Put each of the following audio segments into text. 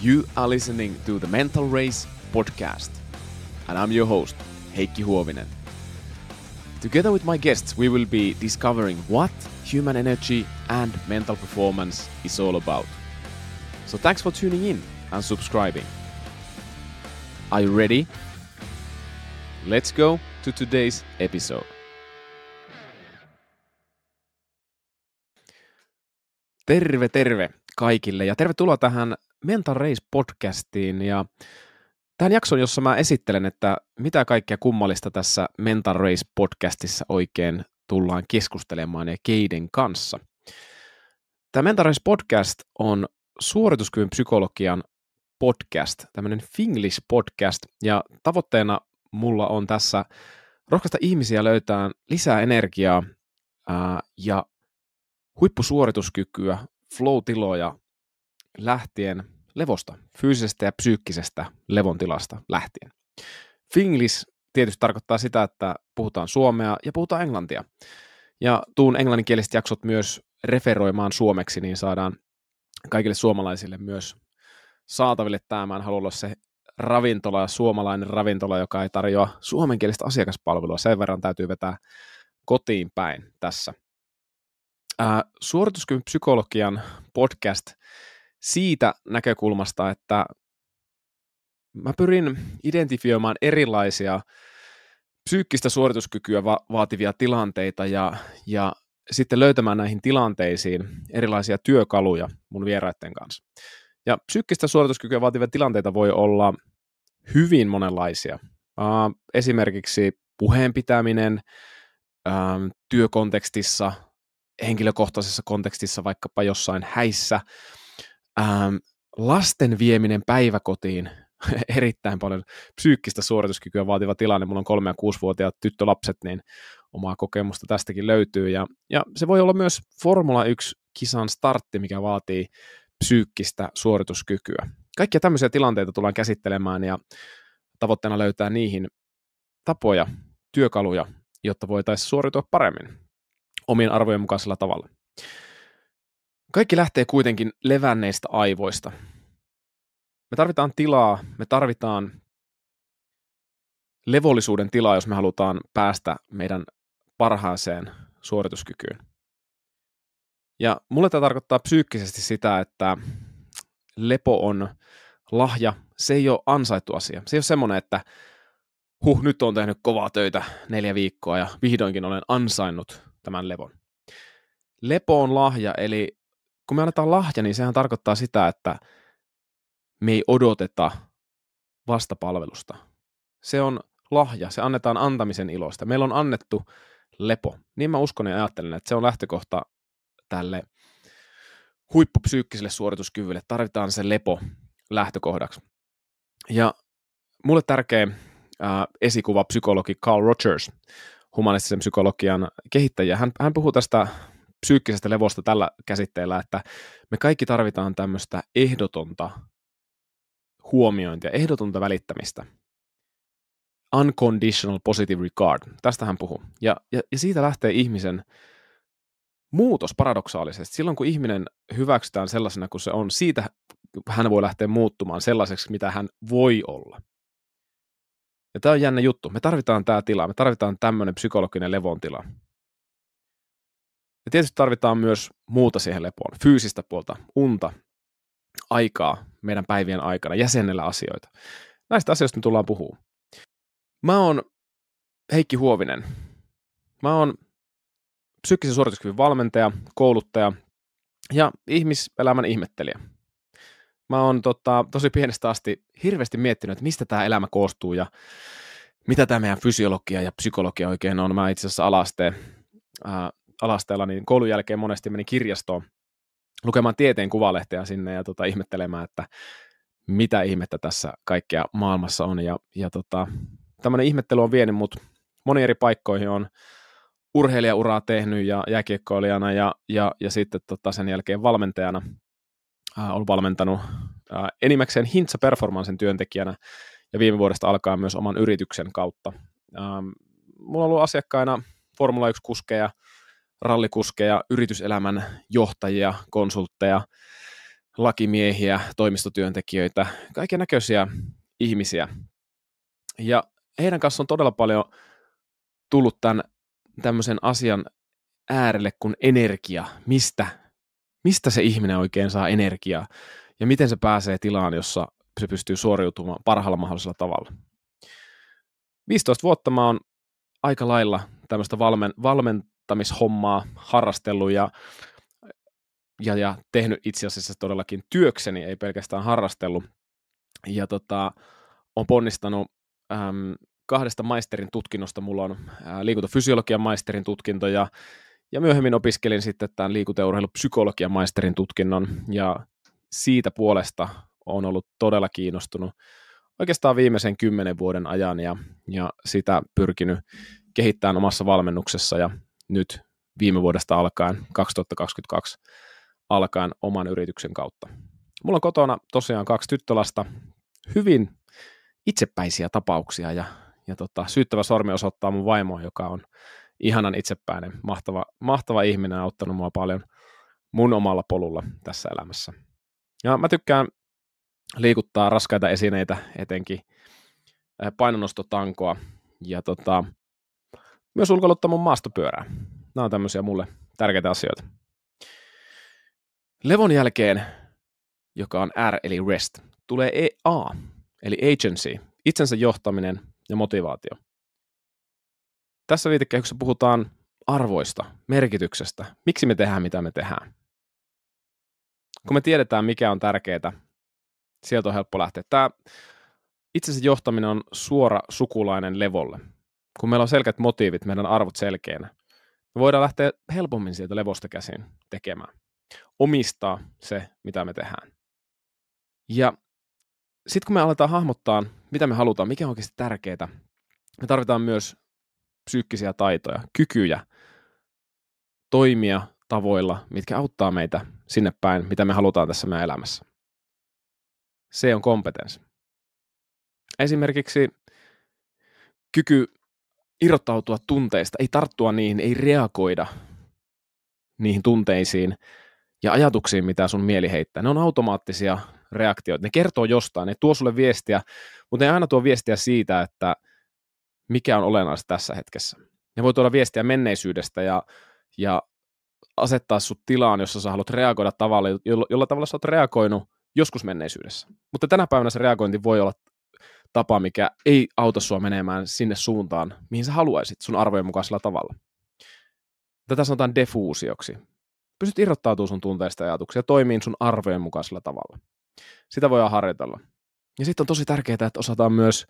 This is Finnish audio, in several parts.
You are listening to the Mental Race podcast, and I'm your host, Heikki Huovinen. Together with my guests, we will be discovering what human energy and mental performance is all about. So thanks for tuning in and subscribing. Are you ready? Let's go to today's episode. Terve, terve kaikille. Ja tervetuloa tähän Mental Race podcastiin. Ja tähän jakson, jossa mä esittelen, että mitä kaikkea kummallista tässä Mental Race podcastissa oikein tullaan keskustelemaan ja keiden kanssa. Tämä Mental Race podcast on suorituskyvyn psykologian podcast, tämmöinen Finglish podcast. Ja tavoitteena mulla on tässä rohkaista ihmisiä löytää lisää energiaa ää, ja huippusuorituskykyä, flow-tiloja lähtien levosta, fyysisestä ja psyykkisestä levontilasta lähtien. Finglish tietysti tarkoittaa sitä, että puhutaan suomea ja puhutaan englantia. Ja tuun englanninkieliset jaksot myös referoimaan suomeksi, niin saadaan kaikille suomalaisille myös saataville tämä. Mä en halua olla se ravintola, suomalainen ravintola, joka ei tarjoa suomenkielistä asiakaspalvelua. Sen verran täytyy vetää kotiin päin tässä. Ää, suorituskyvyn psykologian podcast siitä näkökulmasta, että mä pyrin identifioimaan erilaisia psyykkistä suorituskykyä va- vaativia tilanteita ja, ja sitten löytämään näihin tilanteisiin erilaisia työkaluja mun vieraiden kanssa. Ja psyykkistä suorituskykyä vaativia tilanteita voi olla hyvin monenlaisia. Uh, esimerkiksi puheen pitäminen uh, työkontekstissa, henkilökohtaisessa kontekstissa, vaikkapa jossain häissä, uh, lasten vieminen päiväkotiin, erittäin paljon psyykkistä suorituskykyä vaativa tilanne. Mulla on kolme- ja kuusivuotiaat tyttölapset, niin omaa kokemusta tästäkin löytyy. Ja, ja se voi olla myös Formula 1-kisan startti, mikä vaatii psyykkistä suorituskykyä. Kaikkia tämmöisiä tilanteita tullaan käsittelemään ja tavoitteena löytää niihin tapoja, työkaluja, jotta voitaisiin suoritua paremmin omien arvojen mukaisella tavalla. Kaikki lähtee kuitenkin levänneistä aivoista. Me tarvitaan tilaa, me tarvitaan levollisuuden tilaa, jos me halutaan päästä meidän parhaaseen suorituskykyyn. Ja mulle tämä tarkoittaa psyykkisesti sitä, että lepo on lahja, se ei ole ansaittu asia. Se ei ole semmoinen, että huh, nyt on tehnyt kovaa töitä neljä viikkoa ja vihdoinkin olen ansainnut tämän levon. Lepo on lahja, eli kun me annetaan lahja, niin sehän tarkoittaa sitä, että me ei odoteta vastapalvelusta. Se on lahja, se annetaan antamisen ilosta. Meillä on annettu lepo. Niin mä uskon ja ajattelen, että se on lähtökohta tälle huippupsyykkiselle suorituskyvylle. Tarvitaan se lepo lähtökohdaksi. Ja mulle tärkeä äh, esikuva psykologi Carl Rogers, humanistisen psykologian kehittäjä, hän, hän puhuu tästä psyykkisestä levosta tällä käsitteellä, että me kaikki tarvitaan tämmöistä ehdotonta huomiointia, ehdotonta välittämistä. Unconditional positive regard. Tästä hän puhuu. Ja, ja, ja siitä lähtee ihmisen muutos paradoksaalisesti. Silloin kun ihminen hyväksytään sellaisena kuin se on, siitä hän voi lähteä muuttumaan sellaiseksi, mitä hän voi olla. Ja tämä on jännä juttu. Me tarvitaan tämä tila, me tarvitaan tämmöinen psykologinen levontila. Ja tietysti tarvitaan myös muuta siihen lepoon, fyysistä puolta, unta, aikaa meidän päivien aikana, jäsennellä asioita. Näistä asioista me tullaan puhumaan. Mä oon Heikki Huovinen. Mä oon psyykkisen suorituskyvyn valmentaja, kouluttaja ja ihmiselämän ihmettelijä. Mä oon tota, tosi pienestä asti hirveästi miettinyt, että mistä tämä elämä koostuu ja mitä tämä meidän fysiologia ja psykologia oikein on. Mä itse asiassa alasteen, ää, alasteella niin koulun jälkeen monesti menin kirjastoon lukemaan tieteen kuvalehteä sinne ja tota, ihmettelemään, että mitä ihmettä tässä kaikkea maailmassa on. Ja, ja tota, tämmöinen ihmettely on vienyt mut moni eri paikkoihin. On urheilijauraa tehnyt ja jääkiekkoilijana ja, ja, ja sitten tota, sen jälkeen valmentajana. Äh, olen valmentanut äh, enimmäkseen Hintsa Performancen työntekijänä ja viime vuodesta alkaa myös oman yrityksen kautta. Ähm, mulla on ollut asiakkaina Formula 1-kuskeja, rallikuskeja, yrityselämän johtajia, konsultteja, lakimiehiä, toimistotyöntekijöitä, kaiken näköisiä ihmisiä. Ja heidän kanssa on todella paljon tullut tämän tämmöisen asian äärelle kuin energia. Mistä, mistä se ihminen oikein saa energiaa ja miten se pääsee tilaan, jossa se pystyy suoriutumaan parhaalla mahdollisella tavalla. 15 vuotta mä oon aika lailla tämmöistä valmen, valmentamishommaa harrastellut ja, ja, ja tehnyt itse asiassa todellakin työkseni, ei pelkästään harrastellut. Ja tota, on ponnistanut äm, kahdesta maisterin tutkinnosta. Mulla on ää, liikuntafysiologian maisterin tutkinto ja, ja myöhemmin opiskelin sitten tämän liikuntaurheilupsykologian maisterin tutkinnon ja siitä puolesta on ollut todella kiinnostunut oikeastaan viimeisen kymmenen vuoden ajan ja, ja sitä pyrkinyt kehittämään omassa valmennuksessa ja nyt viime vuodesta alkaen, 2022 alkaen oman yrityksen kautta. Mulla on kotona tosiaan kaksi tyttölasta, hyvin itsepäisiä tapauksia ja, ja tota, syyttävä sormi osoittaa mun vaimoa, joka on ihanan itsepäinen, mahtava, mahtava ihminen, auttanut mua paljon mun omalla polulla tässä elämässä. Ja mä tykkään liikuttaa raskaita esineitä, etenkin painonnostotankoa ja tota, myös ulkoiluttaa mun maastopyörää. Nämä on tämmöisiä mulle tärkeitä asioita. Levon jälkeen, joka on R eli rest, tulee EA, eli agency, itsensä johtaminen ja motivaatio. Tässä viitekehyksessä puhutaan arvoista, merkityksestä, miksi me tehdään mitä me tehdään. Kun me tiedetään, mikä on tärkeää, sieltä on helppo lähteä. Tämä itsensä johtaminen on suora sukulainen levolle. Kun meillä on selkeät motiivit, meidän arvot selkeänä, me voidaan lähteä helpommin sieltä levosta käsin tekemään. Omistaa se, mitä me tehdään. Ja sitten kun me aletaan hahmottaa, mitä me halutaan, mikä on oikeasti tärkeää, me tarvitaan myös psyykkisiä taitoja, kykyjä toimia tavoilla, mitkä auttaa meitä sinne päin, mitä me halutaan tässä meidän elämässä. Se on kompetenssi. Esimerkiksi kyky irrottautua tunteista, ei tarttua niihin, ei reagoida niihin tunteisiin ja ajatuksiin, mitä sun mieli heittää. Ne on automaattisia reaktioita. Ne kertoo jostain, ne tuo sulle viestiä, mutta ne aina tuo viestiä siitä, että mikä on olennaista tässä hetkessä. Ne voi tuoda viestiä menneisyydestä ja, ja asettaa sut tilaan, jossa sä haluat reagoida tavalla, jolla, jolla tavalla sä oot reagoinut joskus menneisyydessä. Mutta tänä päivänä se reagointi voi olla tapa, mikä ei auta sua menemään sinne suuntaan, mihin sä haluaisit sun arvojen mukaisella tavalla. Tätä sanotaan defuusioksi. Pystyt irrottautumaan sun tunteista ja ajatuksia ja toimiin sun arvojen mukaisella tavalla. Sitä voidaan harjoitella. Ja sitten on tosi tärkeää, että osataan myös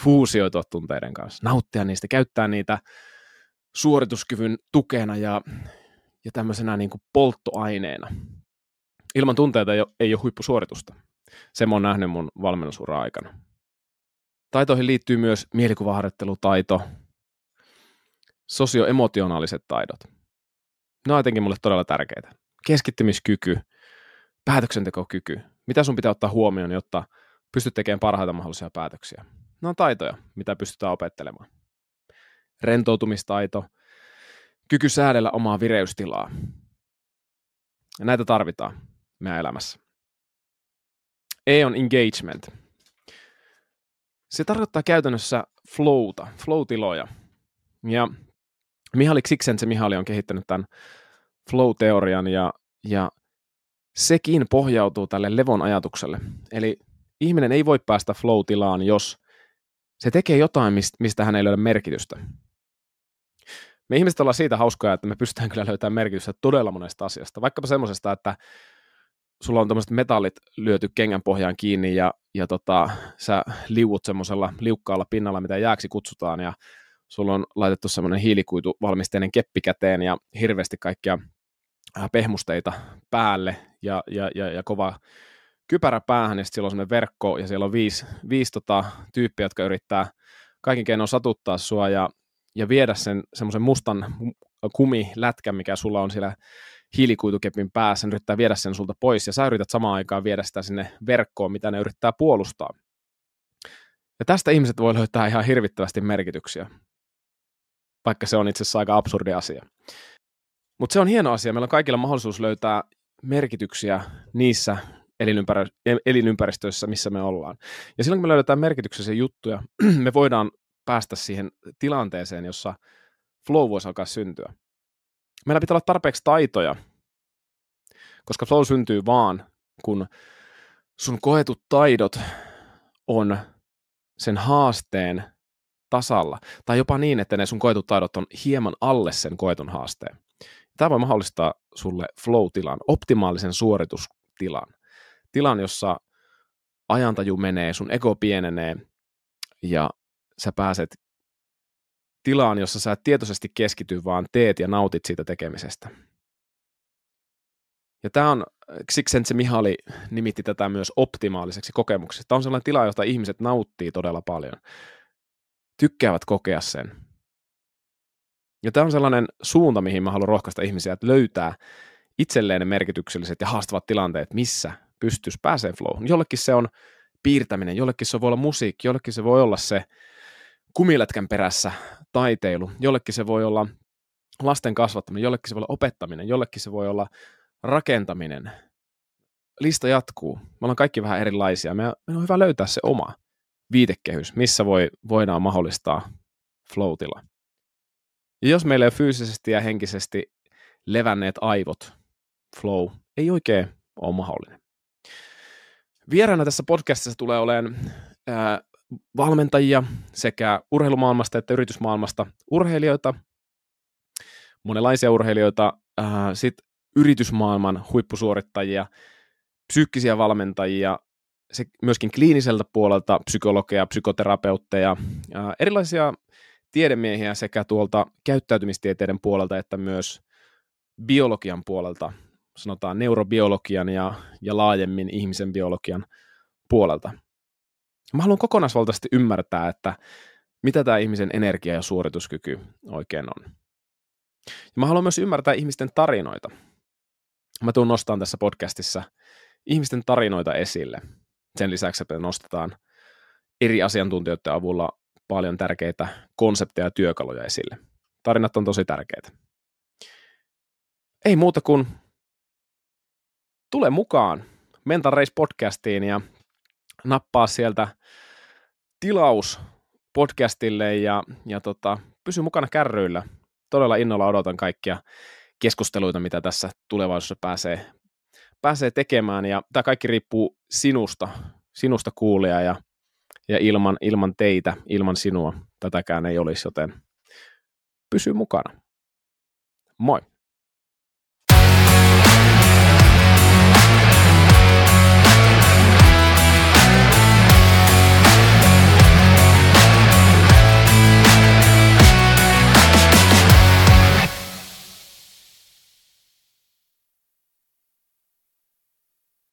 fuusioitua tunteiden kanssa, nauttia niistä, käyttää niitä suorituskyvyn tukena ja, ja tämmöisenä niin kuin polttoaineena. Ilman tunteita ei ole, ei ole huippusuoritusta. Se mä oon nähnyt mun valmennusura aikana. Taitoihin liittyy myös mielikuvaharjoittelutaito, sosioemotionaaliset taidot. Ne on jotenkin mulle todella tärkeitä. Keskittymiskyky, päätöksentekokyky, mitä sun pitää ottaa huomioon, jotta pystyt tekemään parhaita mahdollisia päätöksiä. Ne on taitoja, mitä pystytään opettelemaan. Rentoutumistaito, kyky säädellä omaa vireystilaa. Ja näitä tarvitaan meidän elämässä. E on engagement. Se tarkoittaa käytännössä flowta, flow-tiloja. Ja Mihaly Csikszentmihalyi on kehittänyt tämän flow-teorian ja, ja sekin pohjautuu tälle levon ajatukselle. Eli ihminen ei voi päästä flow-tilaan, jos se tekee jotain, mistä hän ei löydä merkitystä. Me ihmiset ollaan siitä hauskoja, että me pystytään kyllä löytämään merkitystä todella monesta asiasta. Vaikkapa semmoisesta, että sulla on tämmöiset metallit lyöty kengän pohjaan kiinni ja, ja tota, sä liuut semmoisella liukkaalla pinnalla, mitä jääksi kutsutaan, ja sulla on laitettu semmoinen hiilikuituvalmisteinen keppi käteen ja hirveästi kaikkia äh, pehmusteita päälle ja, ja, ja, ja kova kypärä päähän, ja siellä on semmoinen verkko, ja siellä on viisi, viisi tota, tyyppiä, jotka yrittää kaiken keinoin satuttaa sua ja, ja viedä sen semmoisen mustan kumilätkän, mikä sulla on siellä hiilikuitukepin päässä, ne yrittää viedä sen sulta pois, ja sä yrität samaan aikaan viedä sitä sinne verkkoon, mitä ne yrittää puolustaa. Ja tästä ihmiset voi löytää ihan hirvittävästi merkityksiä, vaikka se on itse asiassa aika absurdi asia. Mutta se on hieno asia, meillä on kaikilla mahdollisuus löytää merkityksiä niissä elinympär- elinympäristöissä, missä me ollaan. Ja silloin kun me löydetään merkityksellisiä juttuja, me voidaan päästä siihen tilanteeseen, jossa flow voisi alkaa syntyä. Meillä pitää olla tarpeeksi taitoja, koska flow syntyy vaan, kun sun koetut taidot on sen haasteen tasalla, tai jopa niin, että ne sun koetut taidot on hieman alle sen koetun haasteen. Tämä voi mahdollistaa sulle flow-tilan, optimaalisen suoritustilan, tilan, jossa ajantaju menee, sun ego pienenee ja sä pääset tilaan, jossa sä et tietoisesti keskity, vaan teet ja nautit siitä tekemisestä. Ja tämä on, siksi se Mihali nimitti tätä myös optimaaliseksi kokemukseksi. Tämä on sellainen tila, jota ihmiset nauttii todella paljon. Tykkäävät kokea sen. Ja tämä on sellainen suunta, mihin mä haluan rohkaista ihmisiä, että löytää itselleen ne merkitykselliset ja haastavat tilanteet, missä pystyisi pääsee flow. Jollekin se on piirtäminen, jollekin se voi olla musiikki, jollekin se voi olla se kumilätkän perässä taiteilu, jollekin se voi olla lasten kasvattaminen, jollekin se voi olla opettaminen, jollekin se voi olla rakentaminen. Lista jatkuu. Me ollaan kaikki vähän erilaisia. Meidän on hyvä löytää se oma viitekehys, missä voi, voidaan mahdollistaa flow Ja jos meillä ei ole fyysisesti ja henkisesti levänneet aivot, flow ei oikein ole mahdollinen. Vieraana tässä podcastissa tulee olemaan ää, valmentajia sekä urheilumaailmasta että yritysmaailmasta urheilijoita, monenlaisia urheilijoita, ää, sit yritysmaailman huippusuorittajia, psyykkisiä valmentajia, se myöskin kliiniseltä puolelta psykologeja, psykoterapeutteja, ää, erilaisia tiedemiehiä sekä tuolta käyttäytymistieteiden puolelta että myös biologian puolelta sanotaan neurobiologian ja, ja laajemmin ihmisen biologian puolelta. Mä haluan kokonaisvaltaisesti ymmärtää, että mitä tämä ihmisen energia- ja suorituskyky oikein on. Ja mä haluan myös ymmärtää ihmisten tarinoita. Mä tuun nostamaan tässä podcastissa ihmisten tarinoita esille. Sen lisäksi, että nostetaan eri asiantuntijoiden avulla paljon tärkeitä konsepteja ja työkaluja esille. Tarinat on tosi tärkeitä. Ei muuta kuin tule mukaan Mental Race podcastiin ja nappaa sieltä tilaus podcastille ja, ja tota, pysy mukana kärryillä. Todella innolla odotan kaikkia keskusteluita, mitä tässä tulevaisuudessa pääsee, pääsee tekemään. Ja tämä kaikki riippuu sinusta, sinusta kuulia ja, ja ilman, ilman teitä, ilman sinua tätäkään ei olisi, joten pysy mukana. Moi!